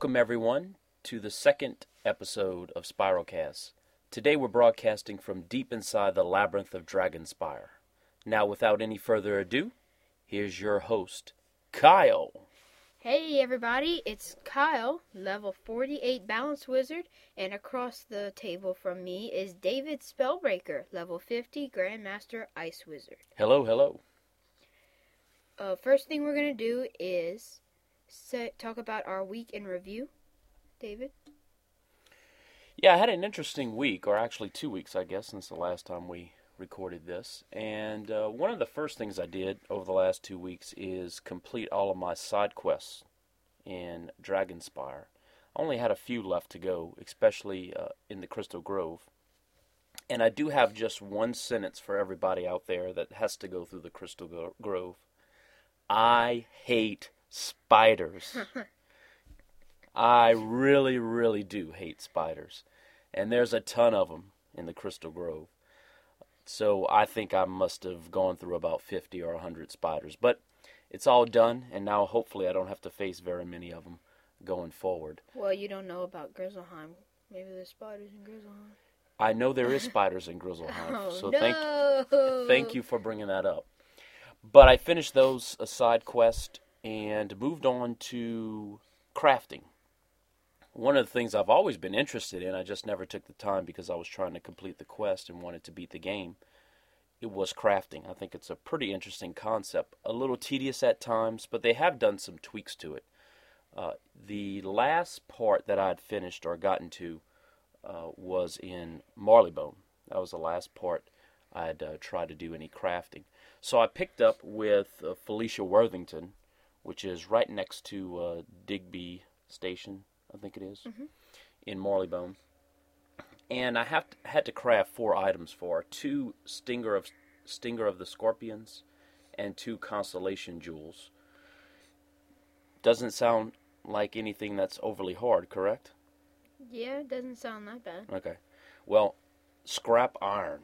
Welcome, everyone, to the second episode of Spiralcast. Today we're broadcasting from deep inside the labyrinth of Dragonspire. Now, without any further ado, here's your host, Kyle. Hey everybody, it's Kyle, level 48 Balance Wizard, and across the table from me is David Spellbreaker, level 50 Grandmaster Ice Wizard. Hello, hello. Uh, first thing we're going to do is set, talk about our week in review. David? Yeah, I had an interesting week, or actually two weeks, I guess, since the last time we recorded this. And uh, one of the first things I did over the last two weeks is complete all of my side quests in Dragonspire. I only had a few left to go, especially uh, in the Crystal Grove. And I do have just one sentence for everybody out there that has to go through the Crystal Grove. I hate spiders. I really, really do hate spiders. And there's a ton of them in the Crystal Grove. So I think I must have gone through about 50 or 100 spiders. But it's all done, and now hopefully I don't have to face very many of them going forward. Well, you don't know about Grizzleheim. Maybe there's spiders in Grizzleheim. I know there is spiders in Grizzleheim, Oh, so no. thank thank you for bringing that up. But I finished those side quest and moved on to crafting. One of the things I've always been interested in, I just never took the time because I was trying to complete the quest and wanted to beat the game. It was crafting. I think it's a pretty interesting concept. A little tedious at times, but they have done some tweaks to it. Uh, the last part that I'd finished or gotten to uh, was in Marleybone. That was the last part I'd uh, tried to do any crafting. So I picked up with uh, Felicia Worthington, which is right next to uh, Digby Station, I think it is, in Marleybone. And I have to, had to craft four items for her: two stinger of stinger of the scorpions, and two constellation jewels. Doesn't sound like anything that's overly hard, correct? Yeah, it doesn't sound that bad. Okay. Well, scrap iron.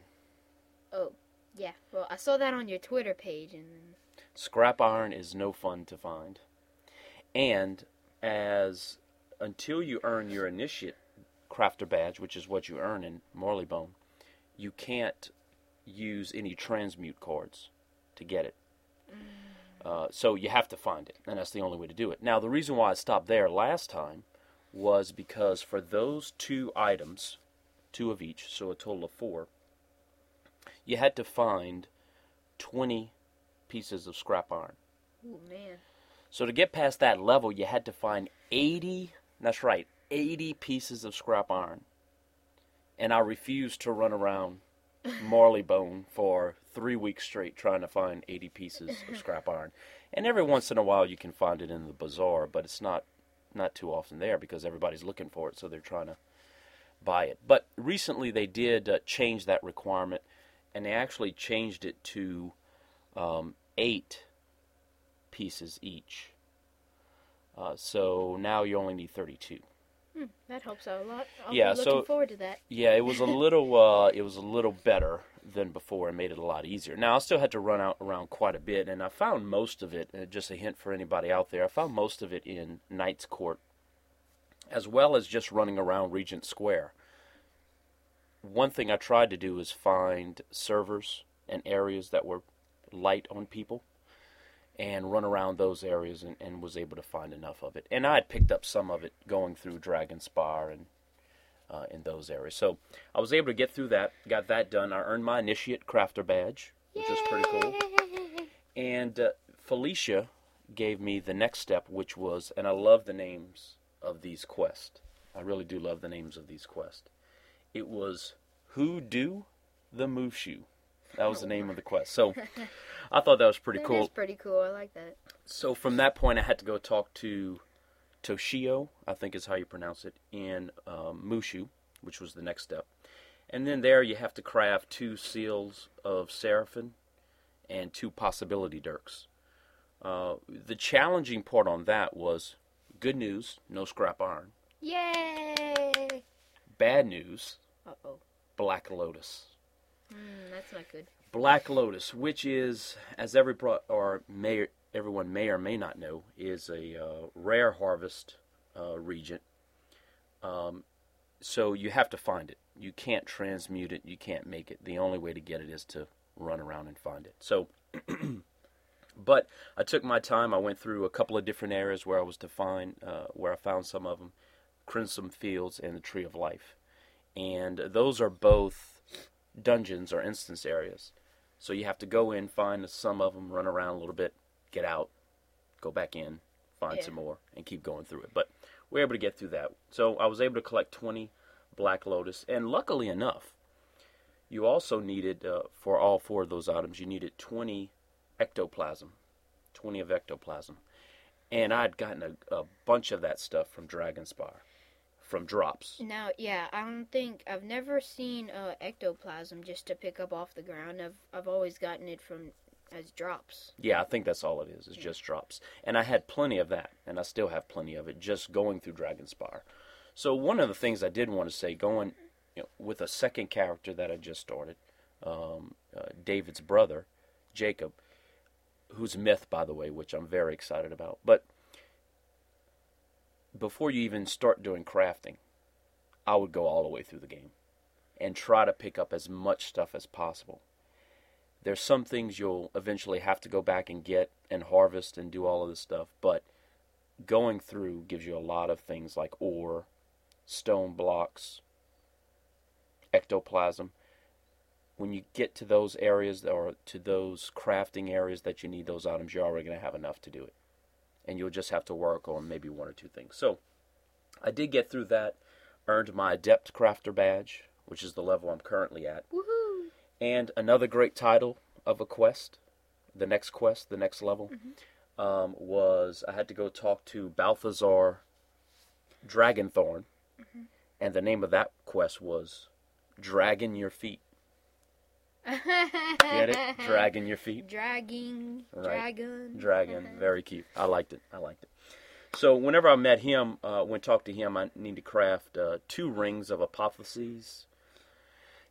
Oh, yeah. Well, I saw that on your Twitter page, and Scrap iron is no fun to find. And as until you earn your initiate crafter badge, which is what you earn in Marleybone, you can't use any transmute cards to get it. Uh, so you have to find it, and that's the only way to do it. Now, the reason why I stopped there last time was because for those two items, two of each, so a total of four, you had to find 20 pieces of scrap iron. oh man, So to get past that level, you had to find 80, that's right, 80 pieces of scrap iron. And I refused to run around Marleybone for three weeks straight trying to find 80 pieces of scrap iron. And every once in a while you can find it in the bazaar, but it's not not too often there because everybody's looking for it, so they're trying to buy it. But recently they did uh, change that requirement, and they actually changed it to um, eight pieces each. Uh, so now you only need 32. hmm, that helps out a lot. I'll Yeah, looking so- forward to that. Yeah, it was a little uh, it was a little better than before and made it a lot easier. Now I still had to run out around quite a bit, and I found most of it. Uh, just a hint for anybody out there, I found most of it in Knight's Court, as well as just running around Regent Square. One thing I tried to do is find servers and areas that were light on people, and run around those areas, and, and was able to find enough of it. And I had picked up some of it going through Dragonspire and uh, in those areas. So I was able to get through that, got that done. I earned my initiate crafter badge, which is pretty cool. And uh, Felicia gave me the next step, which was, and I love the names of these quests. I really do love the names of these quests. It was Who Do the MooShu. That was the name of the quest. So I thought that was pretty That cool. is pretty cool. I like that. So from that point, I had to go talk to Toshio, I think is how you pronounce it, in um, MooShu, which was the next step. And then there you have to craft two seals of Seraphim and two possibility dirks. Uh, the challenging part on that was good news, no scrap iron. Yay! Bad news, Uh oh. Black Lotus. Mm, that's not good. Black Lotus, which is, as every pro- or may everyone may or may not know, is a uh, rare harvest uh, reagent. Um, so you have to find it. You can't transmute it. You can't make it. The only way to get it is to run around and find it. So, but I took my time. I went through a couple of different areas where I was to find, uh, where I found some of them, Crimson Fields and the Tree of Life, and those are both dungeons or instance areas. So you have to go in, find some of them, run around a little bit, get out, go back in, find Yeah. some more, and keep going through it. But we are able to get through that. So I was able to collect 20 Black Lotus, and luckily enough, you also needed, uh, for all four of those items, you needed 20 ectoplasm, 20 of ectoplasm. And I'd gotten a, a bunch of that stuff from Dragonspire, from drops. Now, yeah, I don't think I've never seen uh, ectoplasm just to pick up off the ground. I've I've always gotten it from as drops. Yeah, I think that's all it is. It's just drops. And I had plenty of that, and I still have plenty of it just going through Dragonspire. So one of the things I did want to say, going you know, with a second character that I just started, um, uh, David's brother, Jacob, who's a myth, by the way, which I'm very excited about. But before you even start doing crafting, I would go all the way through the game and try to pick up as much stuff as possible there's some things you'll eventually have to go back and get and harvest and do all of this stuff, but going through gives you a lot of things like ore, stone blocks, ectoplasm. When you get to those areas or to those crafting areas that you need those items, you're already going to have enough to do it. And you'll just have to work on maybe one or two things. So I did get through that, earned my Adept Crafter badge, which is the level I'm currently at. Woohoo! And another great title of a quest, the next quest, the next level, um, was I had to go talk to Balthazar Dragonthorn, and the name of that quest was Dragon Your Feet. Get it? Dragon Your Feet. Dragging, Right. dragon, Dragon, very cute. I liked it. I liked it. So whenever I met him, uh, when talked to him, I need to craft uh, two rings of apotheoses,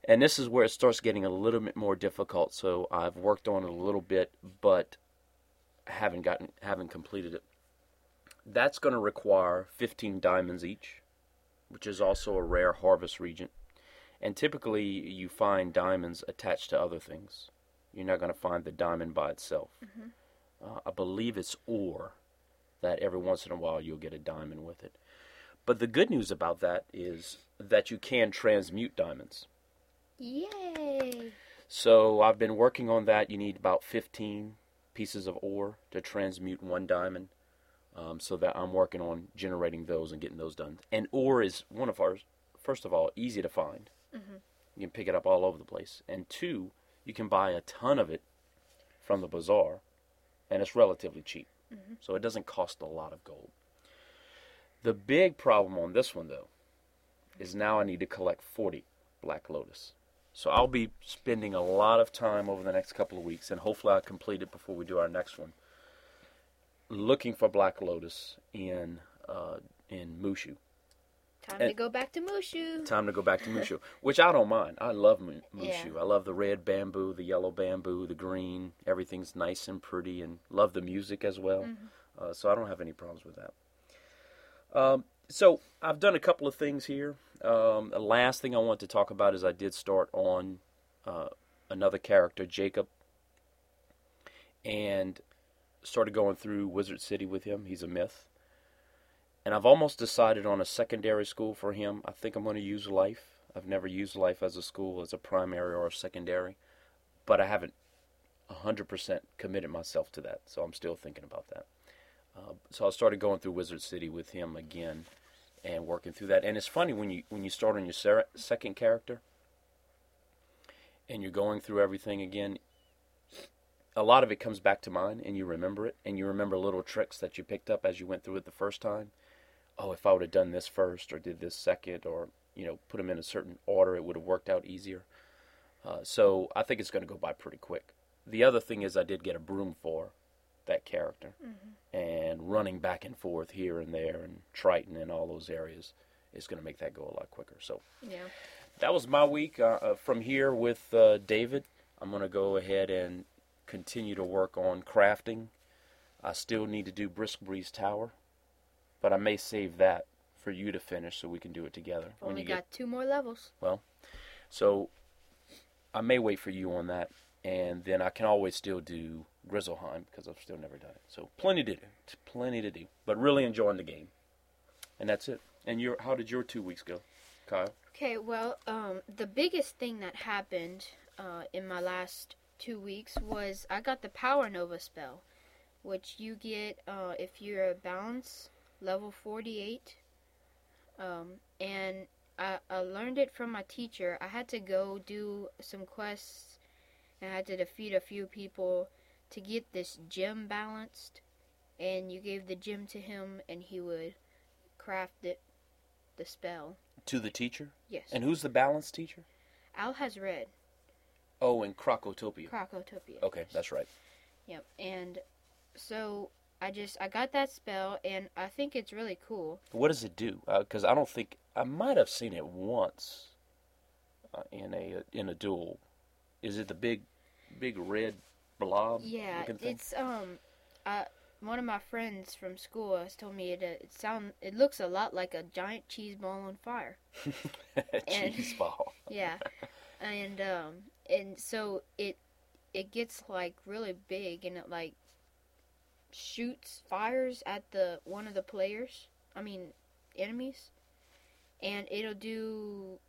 and this is where it starts getting a little bit more difficult. So I've worked on it a little bit, but haven't gotten, haven't completed it. That's going to require 15 diamonds each, which is also a rare harvest reagent. And typically, you find diamonds attached to other things. You're not going to find the diamond by itself. Uh, I believe it's ore that every once in a while you'll get a diamond with it. But the good news about that is that you can transmute diamonds. Yay! So I've been working on that. You need about 15 pieces of ore to transmute one diamond. Um, so that I'm working on generating those and getting those done. And ore is one of our, first of all, easy to find. You can pick it up all over the place. And two, you can buy a ton of it from the bazaar, and it's relatively cheap. So it doesn't cost a lot of gold. The big problem on this one, though, is now I need to collect 40 Black Lotus. So I'll be spending a lot of time over the next couple of weeks, and hopefully I'll complete it before we do our next one, looking for Black Lotus in uh, in MooShu. Time And- to go back to MooShu. Time to go back to MooShu, which I don't mind. I love Mu- MooShu. Yeah. I love the red bamboo, the yellow bamboo, the green. Everything's nice and pretty, and love the music as well. Uh, so I don't have any problems with that. Um, so I've done a couple of things here. Um, the last thing I want to talk about is I did start on uh, another character, Jacob, and started going through Wizard City with him. He's a myth. And I've almost decided on a secondary school for him. I think I'm going to use Life. I've never used Life as a school, as a primary or a secondary, but I haven't 100% committed myself to that, so I'm still thinking about that. Uh, so I started going through Wizard City with him again and working through that. And it's funny when you when you start on your ser- second character and you're going through everything again. A lot of it comes back to mind, and you remember it, and you remember little tricks that you picked up as you went through it the first time. Oh, if I would have done this first, or did this second, or you know, put them in a certain order, it would have worked out easier. Uh, so I think it's going to go by pretty quick. The other thing is, I did get a broom for that character, and running back and forth here and there, and Triton and all those areas is going to make that go a lot quicker. So Yeah. that was my week. Uh, uh, from here with uh, David, I'm going to go ahead and continue to work on crafting. I still need to do Briskbreeze Tower, but I may save that for you to finish so we can do it together. when Only you got get two more levels. Well, so, I may wait for you on that, and then I can always still do Grizzleheim because I've still never done it. So plenty to do, It's plenty to do, but really enjoying the game, and that's it. And your how did your two weeks go, Kyle? Okay, well, um, the biggest thing that happened uh, in my last two weeks was I got the Power Nova spell, which you get uh, if you're a balance level 48. Um, and I, I learned it from my teacher. I had to go do some quests and I had to defeat a few people to get this gem balanced. And you gave the gem to him, and he would craft it, the spell. To the teacher, Yes. and who's the balance teacher? Alhazred. Oh, in Krokotopia. Krokotopia. Okay, that's right. Yep. And so I just I got that spell, and I think it's really cool. What does it do? Because I don't think I might have seen it once uh, in a in a duel. Is it the big, big red blob? Yeah, it's um, uh, one of my friends from school has told me it uh, it sound it looks a lot like a giant cheese ball on fire. and- cheese ball. Yeah, and um, and so it it gets like really big, and it like shoots fires at the one of the players. I mean, enemies, and it'll do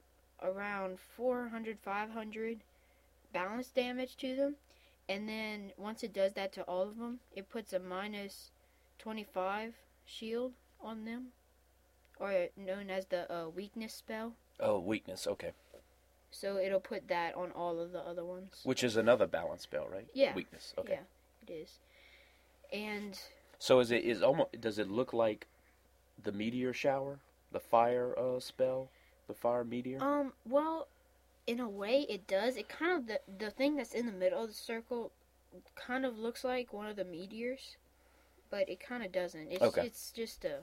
around 400, 500 balance damage to them. And then once it does that to all of them, it puts a minus 25 shield on them, or known as the uh, weakness spell. Oh, weakness. Okay, So it'll put that on all of the other ones. which is another balance spell, right? Yeah. Weakness. Okay. Yeah, it is. And So is it is almost? Does it look like the meteor shower, the fire uh, spell, the fire meteor? um, well, in a way, it does. It kind of the the thing that's in the middle of the circle kind of looks like one of the meteors, but it kind of doesn't. It's Okay. it's just a.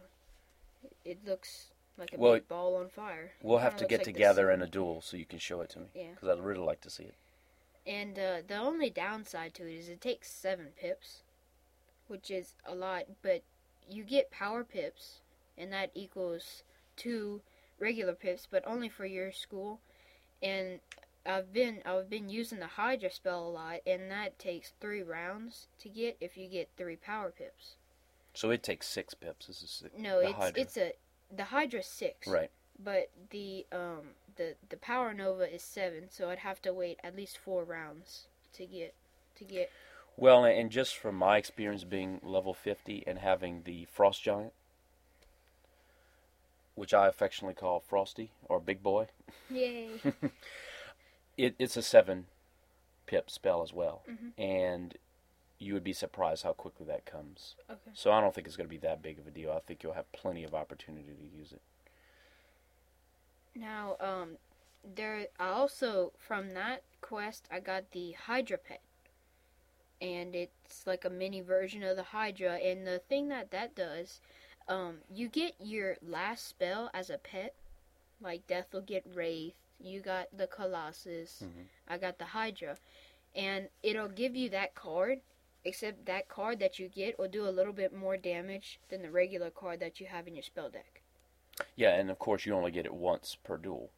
It looks like a Well, big ball on fire. we'll have to get like together in a duel so you can show it to me. Yeah. Because I'd really like to see it. And uh, the only downside to it is it takes seven pips, which is a lot, but you get power pips, and that equals two regular pips, but only for your school. And I've been I've been using the Hydra spell a lot, and that takes three rounds to get if you get three power pips. So it takes six pips. This is six. No, the it's Hydra. it's a the Hydra six, right. but the um the the Power Nova is seven, so I'd have to wait at least four rounds to get to get Well, and just from my experience being level 50 and having the Frost Giant, which I affectionately call Frosty or Big Boy, yay. it, it's a seven pip spell as well. Mhm. And you would be surprised how quickly that comes. Okay. So I don't think it's going to be that big of a deal. I think you'll have plenty of opportunity to use it. Now, um, there. I also from that quest I got the Hydra pet, and it's like a mini version of the Hydra. And the thing that that does, um, you get your last spell as a pet. Like Death will get Wraith. You got the Colossus. Mhm. I got the Hydra, and it'll give you that card. Except that card that you get will do a little bit more damage than the regular card that you have in your spell deck. Yeah, and of course you only get it once per duel.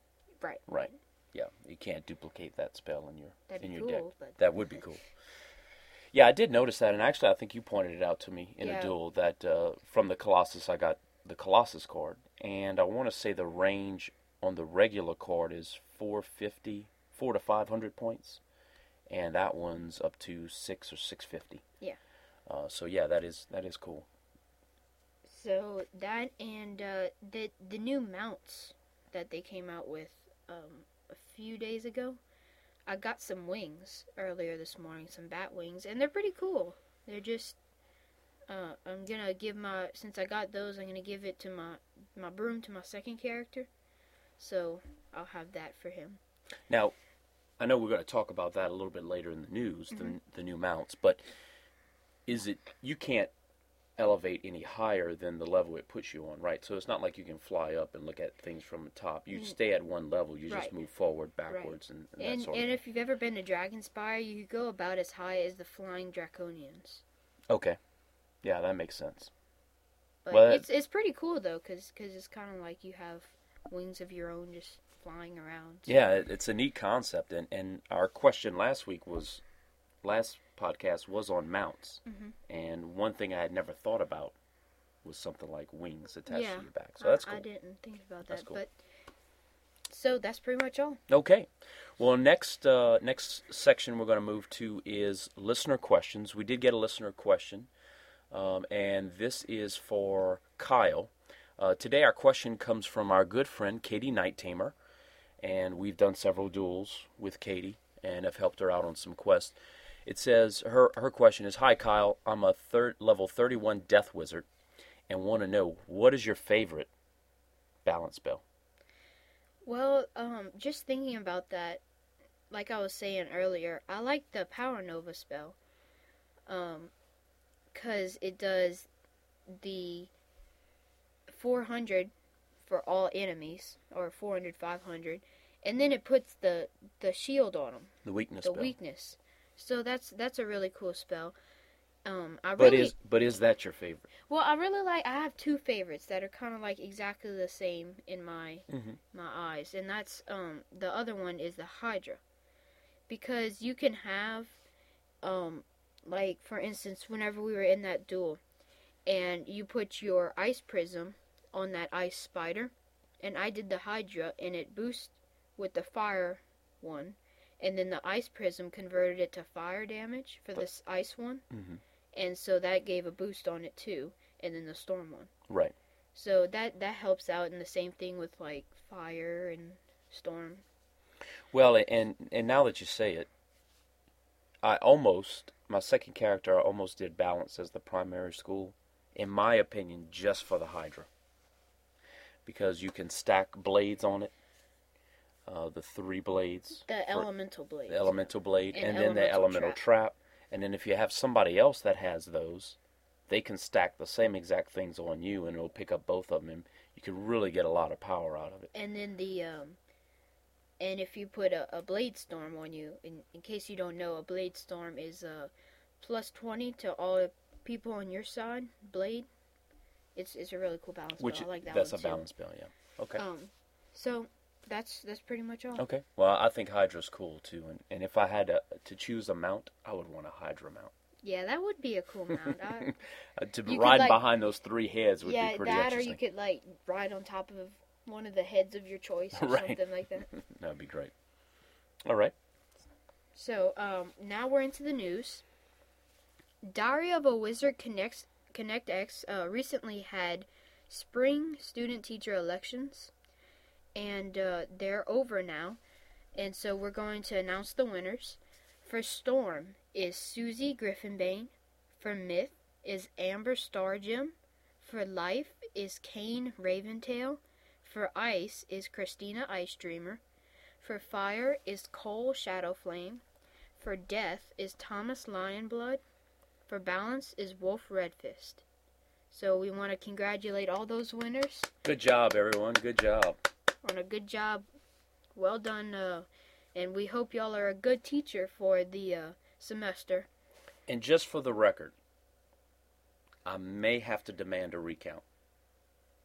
Right. Right. Yeah, you can't duplicate that spell in your That'd in be your deck. cool, but That would be cool. Yeah, I did notice that, and actually, I think you pointed it out to me in Yeah. a duel that uh, from the Colossus, I got the Colossus card, and I want to say the range on the regular card is 450, four to 500 points, and that one's up to six or 650. Yeah. Uh, so yeah, that is that is cool. So that and uh, the the new mounts that they came out with um, a few days ago, I got some wings earlier this morning, some bat wings, and they're pretty cool. They're just uh, I'm gonna give my since I got those, I'm gonna give it to my my broom to my second character, so I'll have that for him. Now, I know we're to talk about that a little bit later in the news, Mm-hmm. the, the new mounts, but is it you can't elevate any higher than the level it puts you on, right? So it's not like you can fly up and look at things from the top. You Mm. stay at one level, you Right. just move forward, backwards, and, and that And sort of and if you've ever been to Dragonspire, you could go about as high as the Flying Draconians. Okay. Yeah, that makes sense. But Well, it's it's pretty cool though, cause, cause it's kind of like you have wings of your own, just flying around. Yeah, it- it's a neat concept, and and our question last week was, last podcast was on mounts, Mhm. and one thing I had never thought about was something like wings attached Yeah. to your back. So that's cool. I didn't think about that, cool. but so that's pretty much all. Okay. Well, next uh, next section we're going to move to is listener questions. We did get a listener question, um, and this is for Kyle. Uh, today, our question comes from our good friend Katie Night Tamer, and we've done several duels with Katie and have helped her out on some quests. It says her her question is, "Hi Kyle, I'm a third level 31 Death Wizard, and want to know what is your favorite balance spell." Well, um, just thinking about that, like I was saying earlier, I like the Power Nova spell. Um, cause it does the 400 for all enemies, or 400, 500, and then it puts the the shield on them, The weakness the spell. weakness. So that's that's a really cool spell. Um, I But is but is that your favorite? well, I really like. I have two favorites that are kind of like exactly the same in my Mhm. my eyes, and that's um the other one is the Hydra, because you can have um like for instance, whenever we were in that duel, and you put your ice prism on that ice spider, and I did the Hydra, and it boosts with the fire one, and then the ice prism converted it to fire damage for this ice one, Mhm. and so that gave a boost on it too, and then the storm one. Right. So that that helps out, and the same thing with like fire and storm. Well, and and now that you say it, I almost my second character I almost did balance as the primary school, in my opinion, just for the Hydra. Because you can stack blades on it, uh, the three blades, The elemental blade. the elemental blade, And and, then the elemental elemental trap. and then if you have somebody else that has those, they can stack the same exact things on you, and it'll pick up both of them. And you can really get a lot of power out of it. And then the um, and if you put a, a blade storm on you, in in case you don't know, a blade storm is uh plus twenty to all the people on your side. Blade. It's it's a really cool balance. Which. I like that that's a too. balance spell, yeah. Okay. Um, so that's that's pretty much all. Okay. Well, I think Hydra's cool too, and, and if I had to, to choose a mount, I would want a Hydra mount. Yeah, that would be a cool mount. I, Uh, to ride like- behind those three heads would yeah, be pretty that or interesting. you could like ride on top of one of the heads of your choice or Right. something like that. That would be great. All right. So um, now we're into the news. Diary of a Wizard Connect Connect X uh, recently had spring student teacher elections, and uh, they're over now. And so we're going to announce the winners. For Storm is Susie Griffinbane. For Myth is Amber Stargem. For Life is Kane Raventail. For Ice is Christina Ice Dreamer. For Fire is Cole Shadowflame. For Death is Thomas Lionblood. For Balance is Wolf Redfist. So we want to congratulate all those winners Good job, everyone. Good job. On a good job. Well done. Uh, and we hope y'all are a good teacher for the uh, semester. And just for the record, I may have to demand a recount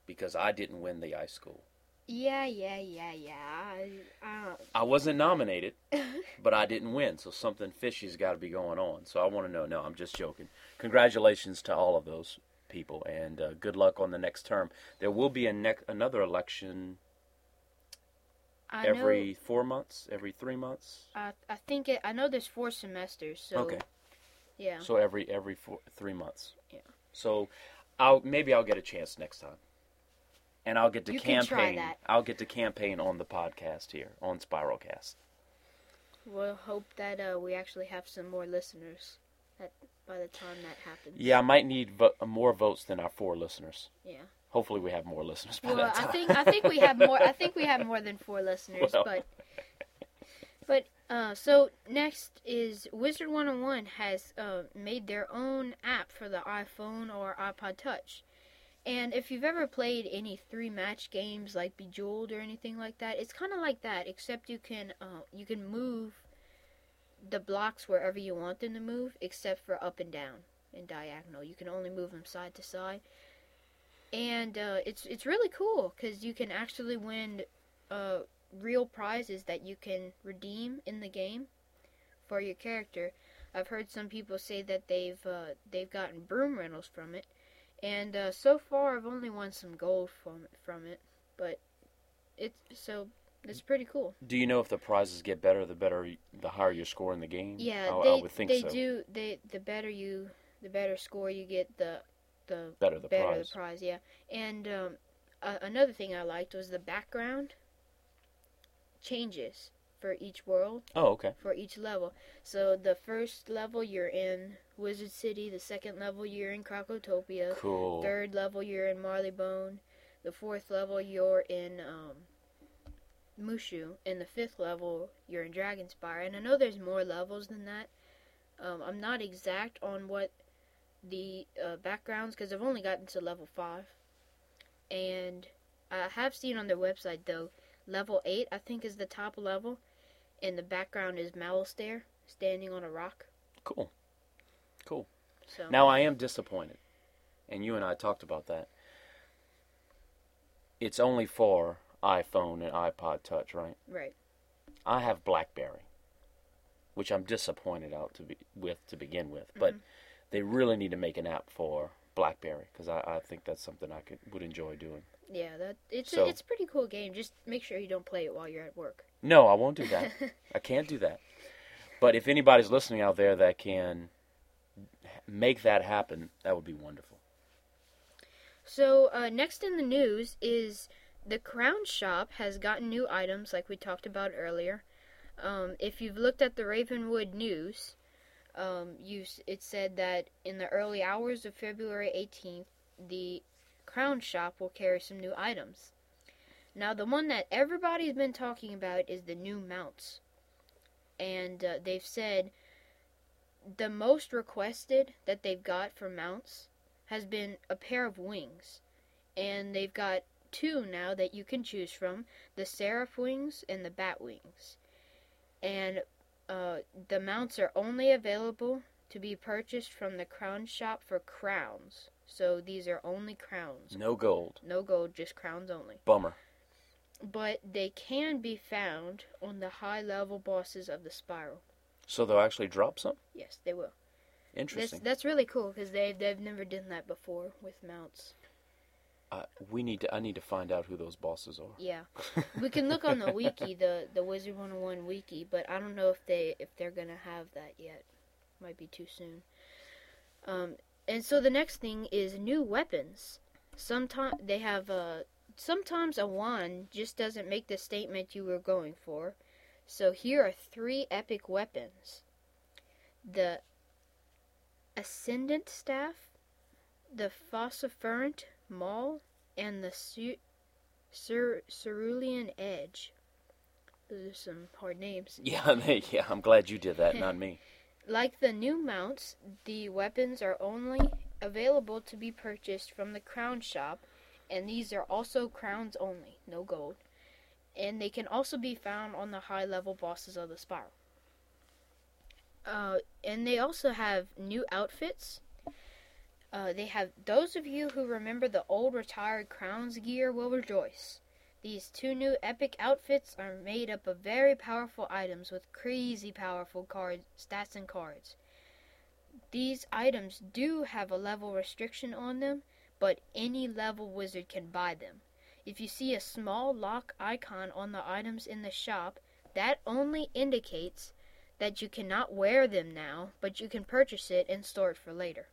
because I didn't win the ice school. Yeah, yeah, yeah, yeah. I, I I wasn't nominated, but I didn't win, so something fishy's got to be going on. So I want to know. No, I'm just joking. Congratulations to all of those people, and uh, good luck on the next term. There will be a nec- another election I every know. four months, every three months. I, I think it. I know there's four semesters. So okay, yeah. so every every four, three months. Yeah. So, I'll maybe I'll get a chance next time, and I'll get to You campaign. I'll get to campaign on the podcast here on Spiralcast. We'll hope that uh, we actually have some more listeners. That by the time that happens. Yeah, I might need vo- more votes than our four listeners. Yeah. Hopefully, we have more listeners by Well, I think I think we have more. I think we have more than four listeners, Well. but but uh, so next is Wizard One Hundred One has uh, made their own app for the iPhone or iPod Touch, and if you've ever played any three match games like Bejeweled or anything like that, it's kind of like that, except you can uh, you can move the blocks wherever you want them to move, except for up and down and diagonal. You can only move them side to side. And uh, it's it's really cool because you can actually win uh, real prizes that you can redeem in the game for your character. I've heard some people say that they've uh, they've gotten broom rentals from it, and uh, so far I've only won some gold from from it. But it's so it's pretty cool. Do you know if the prizes get better the better the higher your score in the game? Yeah, I, they I would think they so. do. They the better you the better score you get the the Better the better prize. the prize. Yeah, and um, uh, another thing I liked was the background changes for each world Oh, okay. for each level. So the first level you're in Wizard City, the second level you're in Krokotopia, Cool. third level you're in Marleybone, the fourth level you're in um, MooShu, and the fifth level you're in Dragonspire. And I know there's more levels than that. Um, I'm not exact on what the uh, backgrounds because I've only gotten to level five, and I have seen on their website though level eight I think is the top level, and the background is Malistaire standing on a rock. Cool. Cool. So Now I am disappointed, and you and I talked about that. It's only for iPhone and iPod Touch, right? right, I have BlackBerry, which I'm disappointed out to be with to begin with. But they really need to make an app for BlackBerry because I, I think that's something I could would enjoy doing. yeah, that it's So- a, it's a pretty cool game. Just make sure you don't play it while you're at work. No, I won't do that. I can't do that. But if anybody's listening out there that can make that happen, that would be wonderful. So uh, next in the news is the Crown Shop has gotten new items, like we talked about earlier. Um, if you've looked at the Ravenwood news, um, you it said that in the early hours of February 18th, the Crown Shop will carry some new items. Now, the one that everybody's been talking about is the new mounts, and uh, they've said the most requested that they've got for mounts has been a pair of wings. And they've got two now that you can choose from the Seraph wings and the Bat wings. And uh, the mounts are only available to be purchased from the crown shop for crowns. So these are only crowns. No gold. No gold, just crowns only. Bummer. But they can be found on the high level bosses of the spiral. So they'll actually drop some? Yes, they will. Interesting. that's really cool because they've, they've never done that before with mounts. Uh, we need to. I need to find out who those bosses are. Yeah, we can look on the wiki, the the Wizard 101 wiki, but I don't know if they if they're gonna have that yet. Might be too soon. Um, and so the next thing is new weapons. Sometimes they have uh sometimes a wand just doesn't make the statement you were going for. So here are three epic weapons: the Ascendant Staff, the Phosphorescent Maul, and the Su- Cer- Cerulean Edge. Those are some hard names. Yeah, they, yeah. I'm glad you did that, not me. Like the new mounts, the weapons are only available to be purchased from the crown shop, and these are also crowns only, no gold. And they can also be found on the high level bosses of the spiral. Uh, and they also have new outfits. Uh, they have those of you who remember the old retired crowns gear will rejoice. These two new epic outfits are made up of very powerful items with crazy powerful cards, stats and cards. These items do have a level restriction on them, but any level wizard can buy them. If you see a small lock icon on the items in the shop, that only indicates that you cannot wear them now, but you can purchase it and store it for later.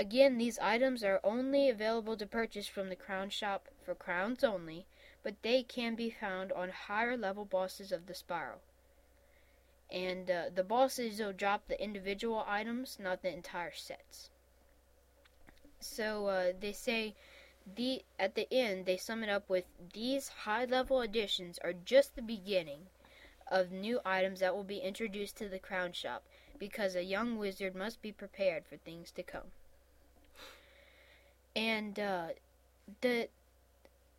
Again, these items are only available to purchase from the crown shop for crowns only, but they can be found on higher level bosses of the spiral. And uh, the bosses will drop the individual items, not the entire sets. So uh, they say the at the end they sum it up with these high level additions are just the beginning of new items that will be introduced to the crown shop because a young wizard must be prepared for things to come. And uh, the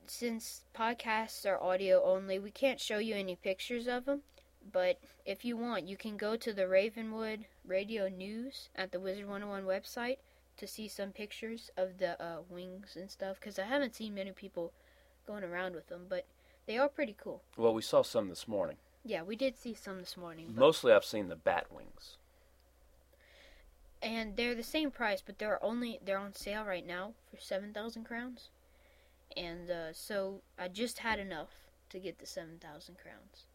since podcasts are audio only, we can't show you any pictures of them. But if you want, you can go to the Ravenwood Radio News at the Wizard 101 website, to see some pictures of the uh, wings and stuff because I haven't seen many people going around with them, but they are pretty cool. Well, we saw some this morning. Yeah, we did see some this morning. But, Mostly, I've seen the bat wings. And they're the same price, but they're only they're on sale right now for seven thousand crowns, and uh, so I just had enough to get the seven thousand crowns.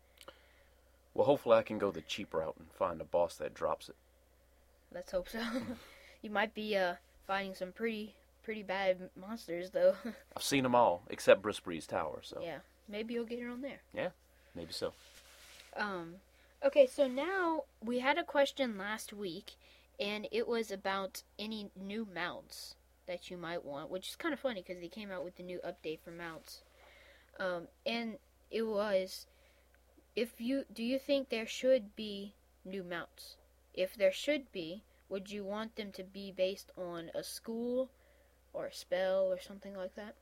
Well, hopefully, I can go the cheap route and find a boss that drops it. Let's hope so. you might be uh, finding some pretty pretty bad monsters though. I've seen them all except Briskbreeze Tower, so yeah, maybe you'll get it on there. Yeah, maybe so. Um, okay, so now we had a question last week, and it was about any new mounts that you might want, which is kind of funny because they came out with the new update for mounts. Um, and it was, if you do you think there should be new mounts? If there should be, would you want them to be based on a school or a spell or something like that?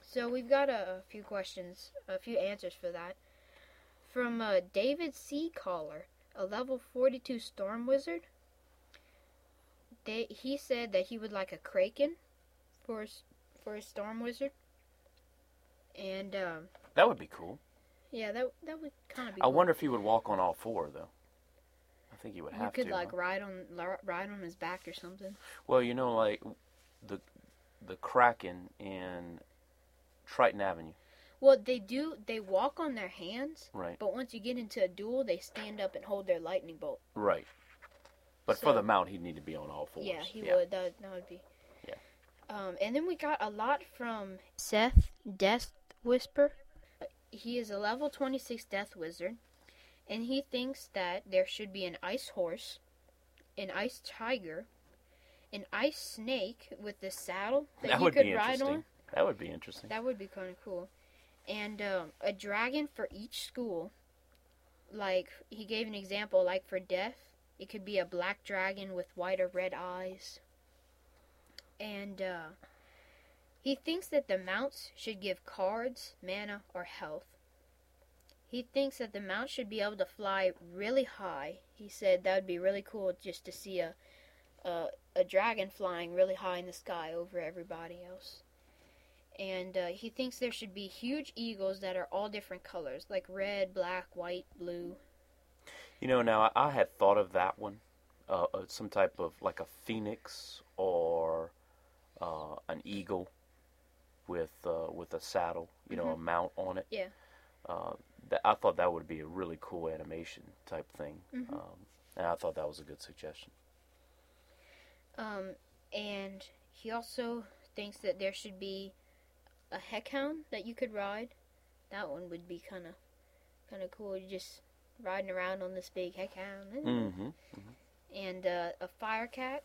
So we've got a, a few questions, a few answers for that from uh, David C. Caller, a level 42 Storm Wizard. They, he said that he would like a Kraken for his, for his Storm Wizard. And um, That would be cool. yeah, that that would kind of be. I cool. wonder if he would walk on all four, though. I think he would have. you have could to. like huh? ride on ride on his back or something. Well, you know, like the the Kraken in Triton Avenue, Well, they do. They walk on their hands, right? but once you get into a duel, they stand up and hold their lightning bolt. Right. But So- for the mount, he'd need to be on all fours. Yeah, he would. That, that would be. Yeah. Um, and then we got a lot from Seth Death Whisper. He is a level 26 Death Wizard, and he thinks that there should be an Ice Horse, an Ice Tiger, an Ice Snake with the saddle that, That you would could be ride interesting. on. That would be interesting. That would be kind of cool. And um, a dragon for each school. Like, he gave an example, like for death, it could be a black dragon with white or red eyes. And uh, he thinks that the mounts should give cards, mana, or health. He thinks that the mount should be able to fly really high. He said that would be really cool just to see a, a, a dragon flying really high in the sky over everybody else and uh, he thinks there should be huge eagles that are all different colors, like red, black, white, blue. You know, now I, I had thought of that one, uh, uh, some type of like a phoenix or uh, an eagle with uh, with a saddle, you know, a mount on it. Mm-hmm. Yeah. Uh, that, I thought that would be a really cool animation type thing, Mhm. um, and I thought that was a good suggestion. Um, and he also thinks that there should be a heckhound that you could ride. That one would be kind of kind of cool. You're just riding around on this big heckhound. Mm-hmm. And uh, a fire cat,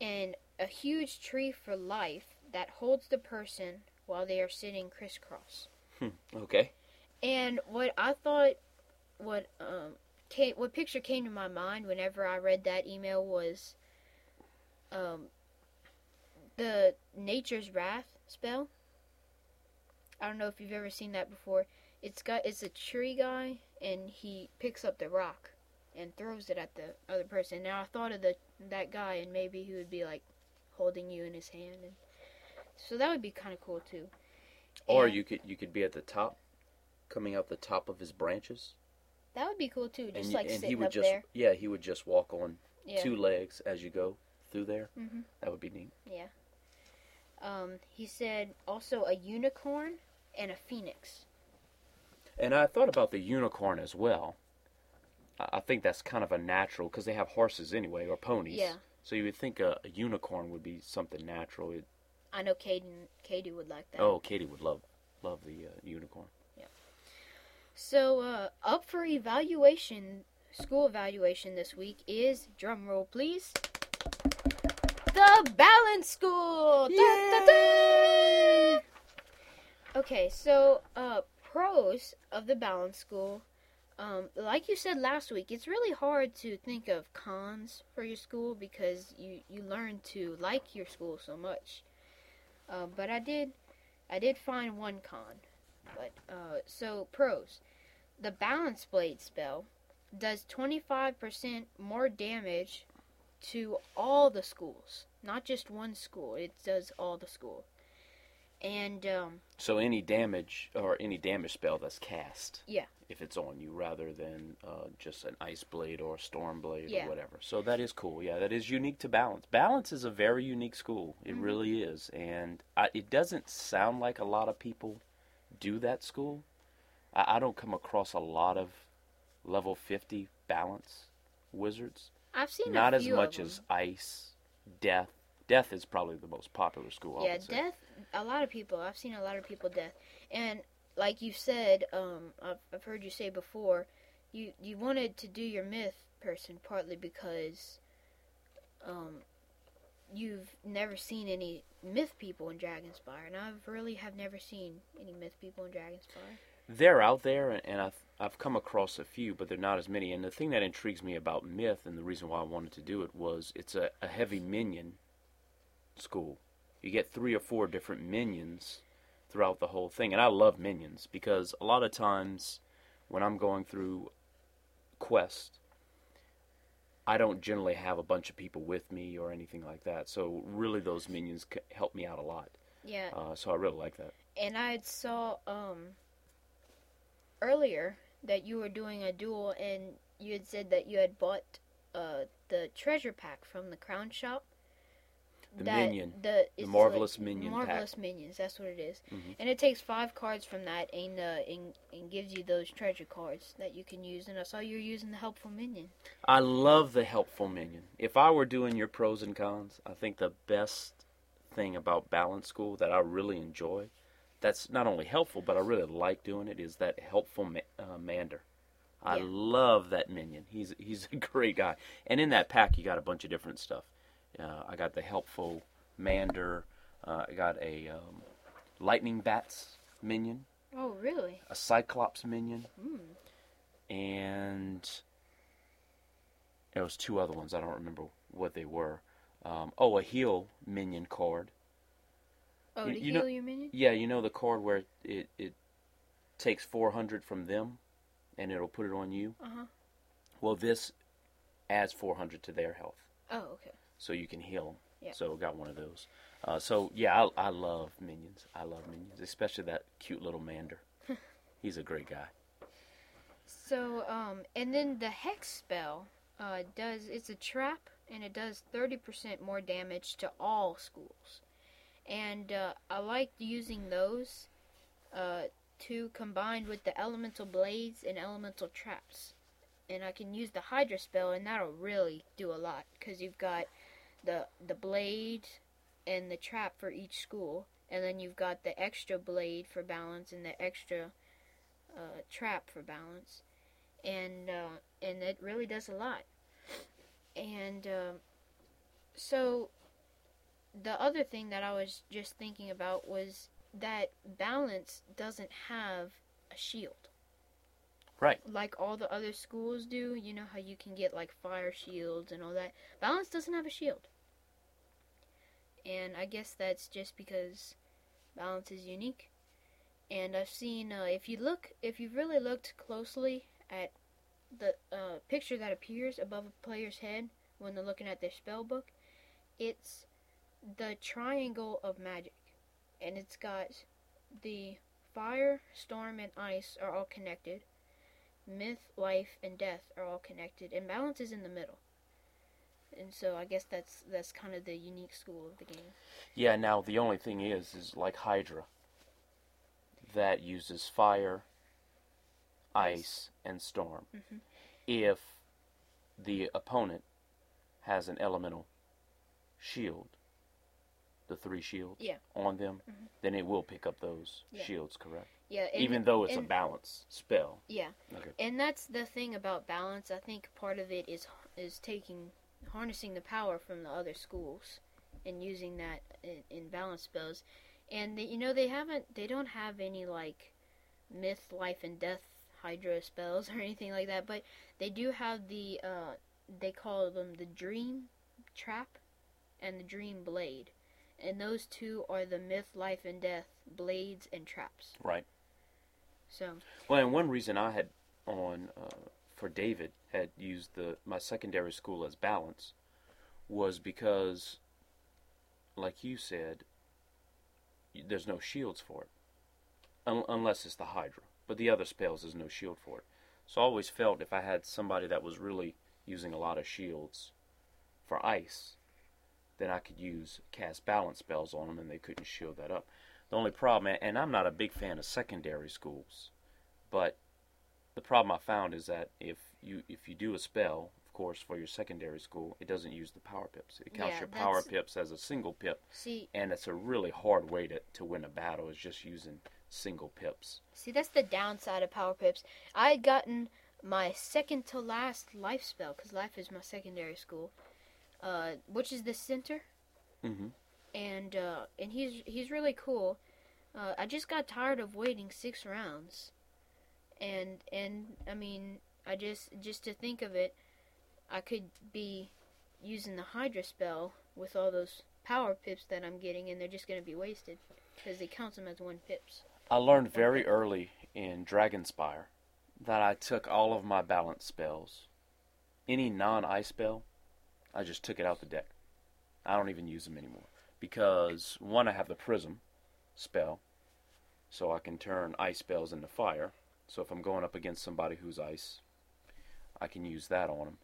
and a huge tree for life that holds the person while they are sitting crisscross. Okay. And what I thought, what um, came, what picture came to my mind whenever I read that email was, um, the Nature's Wrath spell. I don't know if you've ever seen that before. It's got it's a tree guy, and he picks up the rock and throws it at the other person. Now I thought of the that guy, and maybe he would be like holding you in his hand, and so that would be kind of cool too. Or And you could you could be at the top, coming out the top of his branches, that would be cool too, just and, like and sitting he would up just there. yeah he would just walk on Yeah. two legs as you go through there. hmm That would be neat. Yeah. Um, he said also a unicorn and a phoenix. And I thought about the unicorn as well. I think that's kind of a natural because they have horses anyway or ponies. Yeah. So you would think a, a unicorn would be something natural. It, I know Caden, Katie would like that. oh, Katie would love love the uh, unicorn. Yeah. So, uh, up for evaluation, school evaluation this week is, drum roll please, the Balance School! Da, da, da! Okay, so, uh, pros of the Balance School. Um, like you said last week, it's really hard to think of cons for your school because you, you learn to like your school so much. Uh, but I did, I did find one con. But uh, so pros, the balance blade spell does 25% more damage to all the schools, not just one school. It does all the school. And um, So any damage or any damage spell that's cast. Yeah. If it's on you, rather than uh, just an ice blade or a storm blade Yeah. or whatever. So that is cool. Yeah, that is unique to Balance. Balance is a very unique school. It Mhm. really is, and I, it doesn't sound like a lot of people do that school. I, I don't come across a lot of level fifty Balance wizards. I've seen Not as much as ice, Death. Death. Is probably the most popular school. Yeah, death. A lot of people. I've seen a lot of people death, and like you said, um, I've, I've heard you say before, you you wanted to do your myth person partly because, um, you've never seen any myth people in Dragonspyre, and I really have never seen any myth people in Dragonspyre. They're out there, and- and I've I've come across a few, but they're not as many. And the thing that intrigues me about Myth, and the reason why I wanted to do it, was it's a, a heavy minion school. You get three or four different minions throughout the whole thing, and I love minions because a lot of times when I'm going through quest, I don't generally have a bunch of people with me or anything like that. So really, those minions help me out a lot. Yeah, Uh, so I really like that. and I saw um earlier that you were doing a duel, and you had said that you had bought uh the treasure pack from the crown shop. The that, minion. the, it's Marvelous Minion pack. marvelous minions. That's what it is. Mhm. and it takes five cards from that, and uh, and, and gives you those treasure cards that you can use. And I saw you're using the helpful minion. I love the helpful minion. If I were doing your pros and cons, I think the best thing about balance school that I really enjoy, that's not only helpful, but I really like doing it, is that helpful ma- uh, Mander. I Yeah. love that minion. He's he's a great guy. And in that pack, you got a bunch of different stuff. Uh, I got the helpful Mander. Uh, I got a um, lightning bats minion, Oh, really? a cyclops minion, Mm. and there was two other ones. I don't remember what they were. Um, oh, a heal minion card. Oh, You- to you heal know- your minion? Yeah, you know the card where it it takes 400 from them, and it'll put it on you. Uh huh. Well, this adds 400 to their health, Oh, okay. So you can heal them. Yeah. So got one of those. Uh, so yeah, I, I love minions. I love minions, especially that cute little Mander. He's a great guy. So, um, and then the hex spell uh, does it's a trap and it does 30% more damage to all schools. And uh, I like using those uh, to combine with the elemental blades and elemental traps. And I can use the Hydra spell, and that'll really do a lot because you've got the the blade and the trap for each school, and then you've got the extra blade for balance and the extra uh, trap for balance and uh, and it really does a lot. And um so, the other thing that I was just thinking about was that balance doesn't have a shield Right. like all the other schools do. You know how you can get like fire shields and all that. Balance doesn't have a shield, and I guess that's just because balance is unique. And I've seen uh, if you look, if you've really looked closely at the uh, picture that appears above a player's head when they're looking at their spell book, it's the triangle of magic, and it's got the fire, storm, and ice are all connected. Myth, life, and death are all connected, and balance is in the middle. And so I guess that's that's kind of the unique school of the game. Yeah, now the only thing is, is like Hydra, that uses fire, ice, and storm. Mhm. If the opponent has an elemental shield, the three shields Yeah. on them, Mhm. then it will pick up those Yeah. shields, correct? Yeah, and, Even though it's a balance spell. yeah, Okay. and that's the thing about balance. I think part of it is is taking harnessing the power from the other schools and using that in, in balance spells. And they, you know they haven't they don't have any like myth, life, and death Hydra spells or anything like that, but they do have the uh, they call them the Dream Trap and the Dream Blade, and those two are the myth, life, and death blades and traps. Right. So Well, and one reason I had on uh, for David had used the my secondary school as balance was because, like you said, there's no shields for it, Un- unless it's the Hydra. But the other spells, there's no shield for it. So I always felt if I had somebody that was really using a lot of shields for ice, then I could use cast balance spells on them, and they couldn't shield that up. The only problem, and I'm not a big fan of secondary schools, but the problem I found is that if you if you do a spell, of course, for your secondary school, it doesn't use the power pips. It counts Yeah, your power that's- pips as a single pip, See, and it's a really hard way to, to win a battle is just using single pips. see, that's the downside of power pips. I had gotten my second to last life spell because life is my secondary school, uh, which is the center, Mm-hmm. and uh, and he's he's really cool. Uh, I just got tired of waiting six rounds, and and I mean, I just just to think of it, I could be using the Hydra spell with all those power pips that I'm getting, and they're just gonna be wasted because they count them as one pips. I learned very early in Dragonspyre that I took all of my balance spells, any non-ice spell, I just took it out the deck. I don't even use them anymore because one, I have the Prism spell, so I can turn ice spells into fire. So if I'm going up against somebody who's ice, I can use that on them.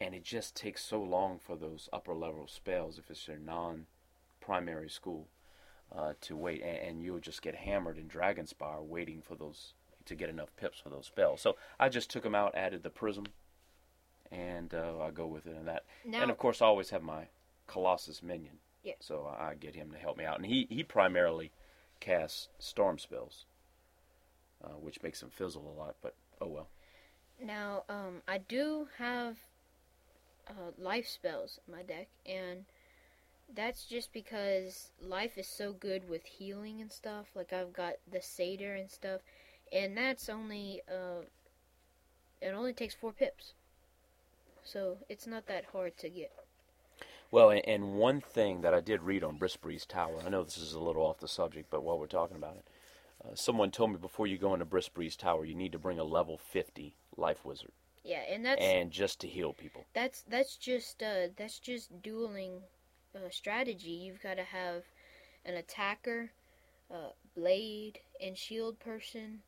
And it just takes so long for those upper level spells if it's their non-primary school uh, to wait, and, and you'll just get hammered in Dragonspyre waiting for those to get enough pips for those spells. So I just took them out, added the prism, and uh, I go with it. And that, Now, and of course, I always have my Colossus minion. Yeah. So I, I get him to help me out, and he he primarily casts storm spells, uh, which makes him fizzle a lot. But oh well. Now, um, I do have uh, life spells in my deck, and that's just because life is so good with healing and stuff. Like I've got the satyr and stuff, and that's only uh, it only takes four pips, so it's not that hard to get. Well, and, one thing that I did read on Briskbreeze Tower, I know this is a little off the subject, but while we're talking about it, uh, someone told me before you go into Briskbreeze Tower, you need to bring a level 50 life wizard, Yeah, and that's and just to heal people. that's that's just uh, that's just dueling uh, strategy. You've got to have an attacker, uh, blade, and shield person,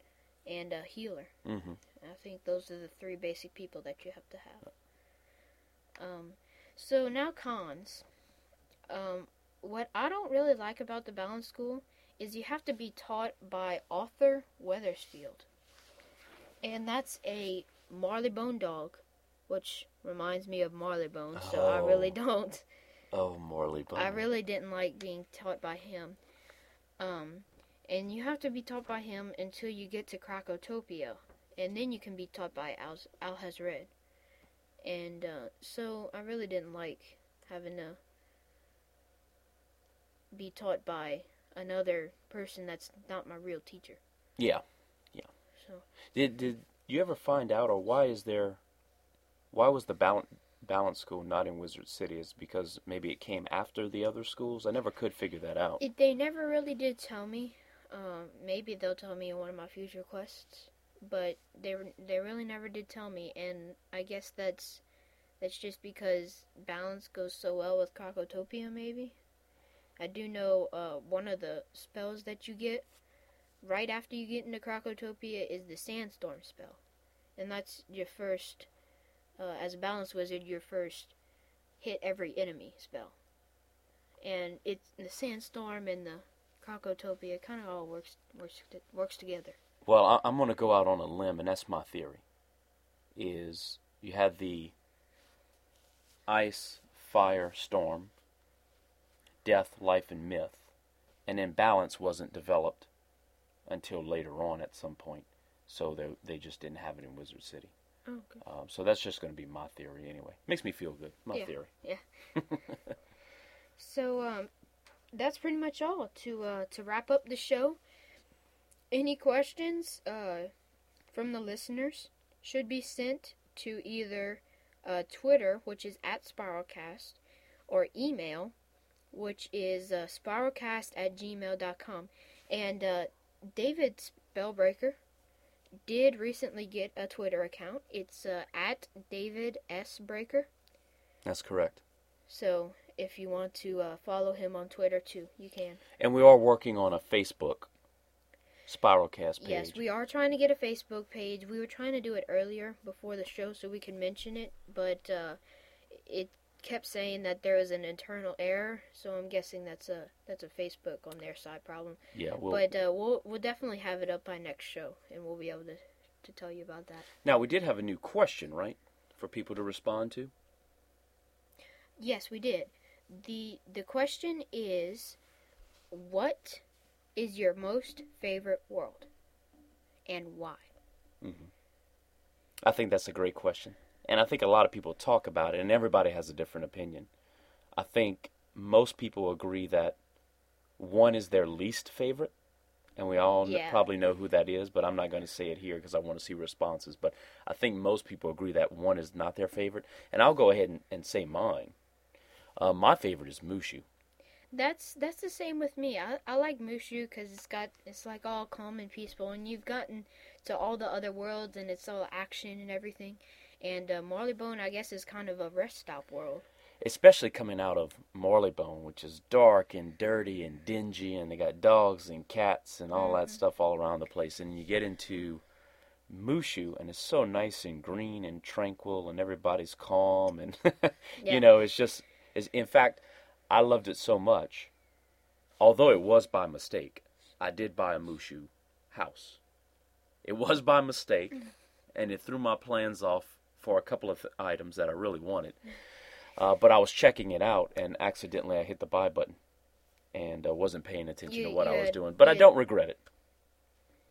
and a healer. hmm I think those are the three basic people that you have to have. Um, so now cons. Um, what I don't really like about the balance school is you have to be taught by Arthur Wethersfield, and that's a Marleybone dog, which reminds me of Marleybone. So I really Oh. don't. Oh, Marleybone. I really didn't like being taught by him. Um, and you have to be taught by him until you get to Krokotopia, and then you can be taught by Al Alhazred. And uh, so I really didn't like having to be taught by another person that's not my real teacher. Yeah. So Did did you ever find out, or why is there, why was the balance balance school not in Wizard City? Is because maybe it came after the other schools? I never could figure that out. it, they never really did tell me. Um, maybe they'll tell me in one of my future quests, but they they really never did tell me, and I guess that's that's just because balance goes so well with Krokotopia. Maybe I do know uh, one of the spells that you get right after you get into Krokotopia is the Sandstorm spell, and that's your first uh, as a balance wizard your first hit every enemy spell, and it's the Sandstorm and the Krokotopia kind of all works works works together. Well, I, I'm going to go out on a limb, and that's my theory. Is you had the ice, fire, storm, death, life, and myth, and then balance wasn't developed until later on at some point. So they they just didn't have it in Wizard City. Oh, okay. Um, so that's just going to be my theory anyway. Makes me feel good. My Yeah. theory. Yeah. so um, that's pretty much all to uh, to wrap up the show. Any questions uh, from the listeners should be sent to either uh, Twitter, which is at Spiralcast, or email, which is uh, spiralcast at gmail.com. And uh, David Spellbreaker did recently get a Twitter account. It's uh, at David S. Breaker. That's correct. So if you want to uh, follow him on Twitter too, you can. And we are working on a Facebook Spiralcast page. Yes, we are trying to get a Facebook page. We were trying to do it earlier before the show so we could mention it, but uh, it kept saying that there was an internal error. So I'm guessing that's a that's a Facebook on their side problem. Yeah, we'll, but uh, we'll we'll definitely have it up by next show, and we'll be able to to tell you about that. now we did have a new question, right, for people to respond to. Yes, we did. the The question is, what is your most favorite world, and why? Mm-hmm. I think that's a great question. And I think a lot of people talk about it, and everybody has a different opinion. I think most people agree that one is their least favorite, and we all Yeah. probably know who that is, but I'm not going to say it here because I want to see responses. But I think most people agree that one is not their favorite. And I'll go ahead and, and say mine. Uh, my favorite is MooShu. That's that's the same with me. I, I like MooShu because it's got it's like all calm and peaceful, and you've gotten to all the other worlds, and it's all action and everything. And uh, Marleybone, I guess, is kind of a rest stop world. especially coming out of Marleybone, which is dark and dirty and dingy, and they got dogs and cats and all that stuff all around the place. And you get into MooShu, and it's so nice and green and tranquil, and everybody's calm, and Yeah. you know, it's just, it's, in fact, I loved it so much. Although it was by mistake, I did buy a MooShu house. It was by mistake, and it threw my plans off for a couple of items that I really wanted. Uh, but I was checking it out, and accidentally I hit the buy button, and uh, wasn't paying attention You- to what I was doing. But I don't regret it.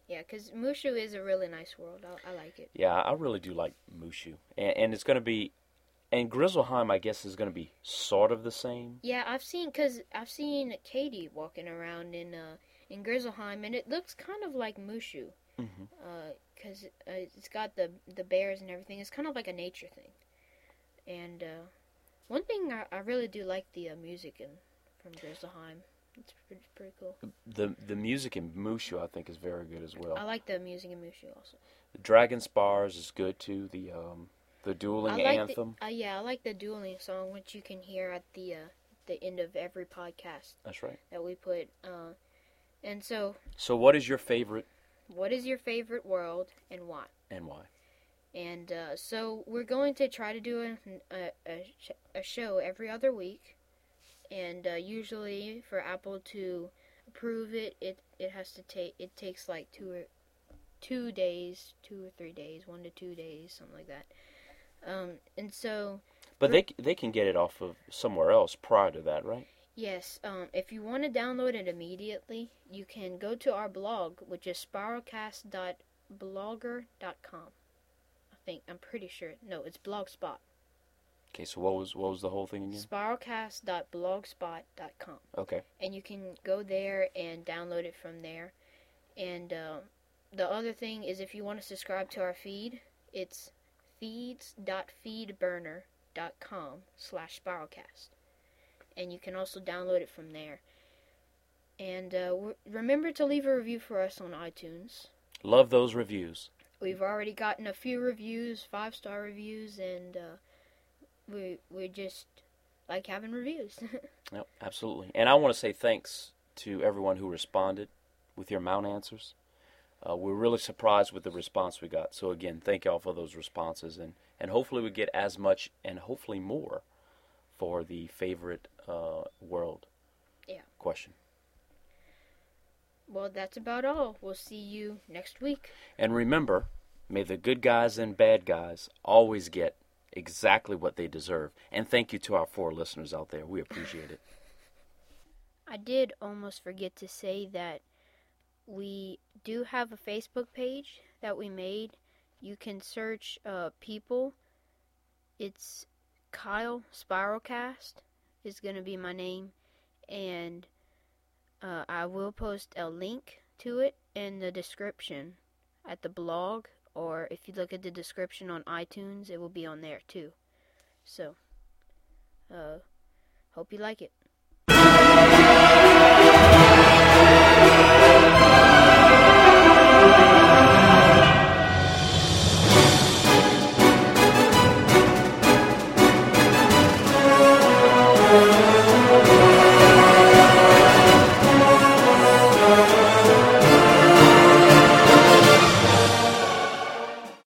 Yeah, because MooShu is a really nice world. I, I like it. Yeah, I really do like MooShu, and, and it's going to be, and Grizzleheim, I guess, is going to be sort of the same. Yeah, I've seen because I've seen Katie walking around in uh in Grizzleheim, and it looks kind of like MooShu. Because uh, it's got the the bears and everything. It's kind of like a nature thing. And uh, one thing I, I really do like the uh, music in from Grizzleheim. It's pretty, pretty cool. The the music in MooShu, I think, is very good as well. I like the music in MooShu also. The Dragon Spars is good too. The um the dueling I like anthem. The, uh, yeah, I like the dueling song, which you can hear at the uh, the end of every podcast That's right. that we put. Uh, and so, So, what is your favorite what is your favorite world and why? and why? And uh, so we're going to try to do a, a, a, sh- a show every other week. And uh, usually for Apple to approve it, it, it has to take it takes like two or two days, two or three days, one to two days, something like that. Um, and so But they they can get it off of somewhere else prior to that, right? Yes, um, if you want to download it immediately, you can go to our blog, which is spiralcast.blogger.com. I think I'm pretty sure. No, it's Blogspot. Okay, so what was what was the whole thing again? Spiralcast.blogspot.com, Okay. and you can go there and download it from there. And um, the other thing is, if you want to subscribe to our feed, it's feeds.feedburner.com slash spiralcast. And you can also download it from there. And uh, w- remember to leave a review for us on iTunes. Love those reviews. We've already gotten a few reviews, five star reviews, and uh, we we just like having reviews. Yep, absolutely. And I want to say thanks to everyone who responded with your mount answers. Uh, we're really surprised with the response we got. So again, thank y'all for those responses, and and hopefully we get as much and hopefully more for the favorite uh, world. Yeah. Question. well, that's about all. We'll see you next week. And remember, may the good guys and bad guys always get exactly what they deserve. And thank you to our four listeners out there. We appreciate it. I did almost forget to say that we do have a Facebook page that we made. You can search uh, people. It's Kyle Spiralcast is going to be my name, and uh, I will post a link to it in the description at the blog, or if you look at the description on iTunes, it will be on there too. So, uh, hope you like it.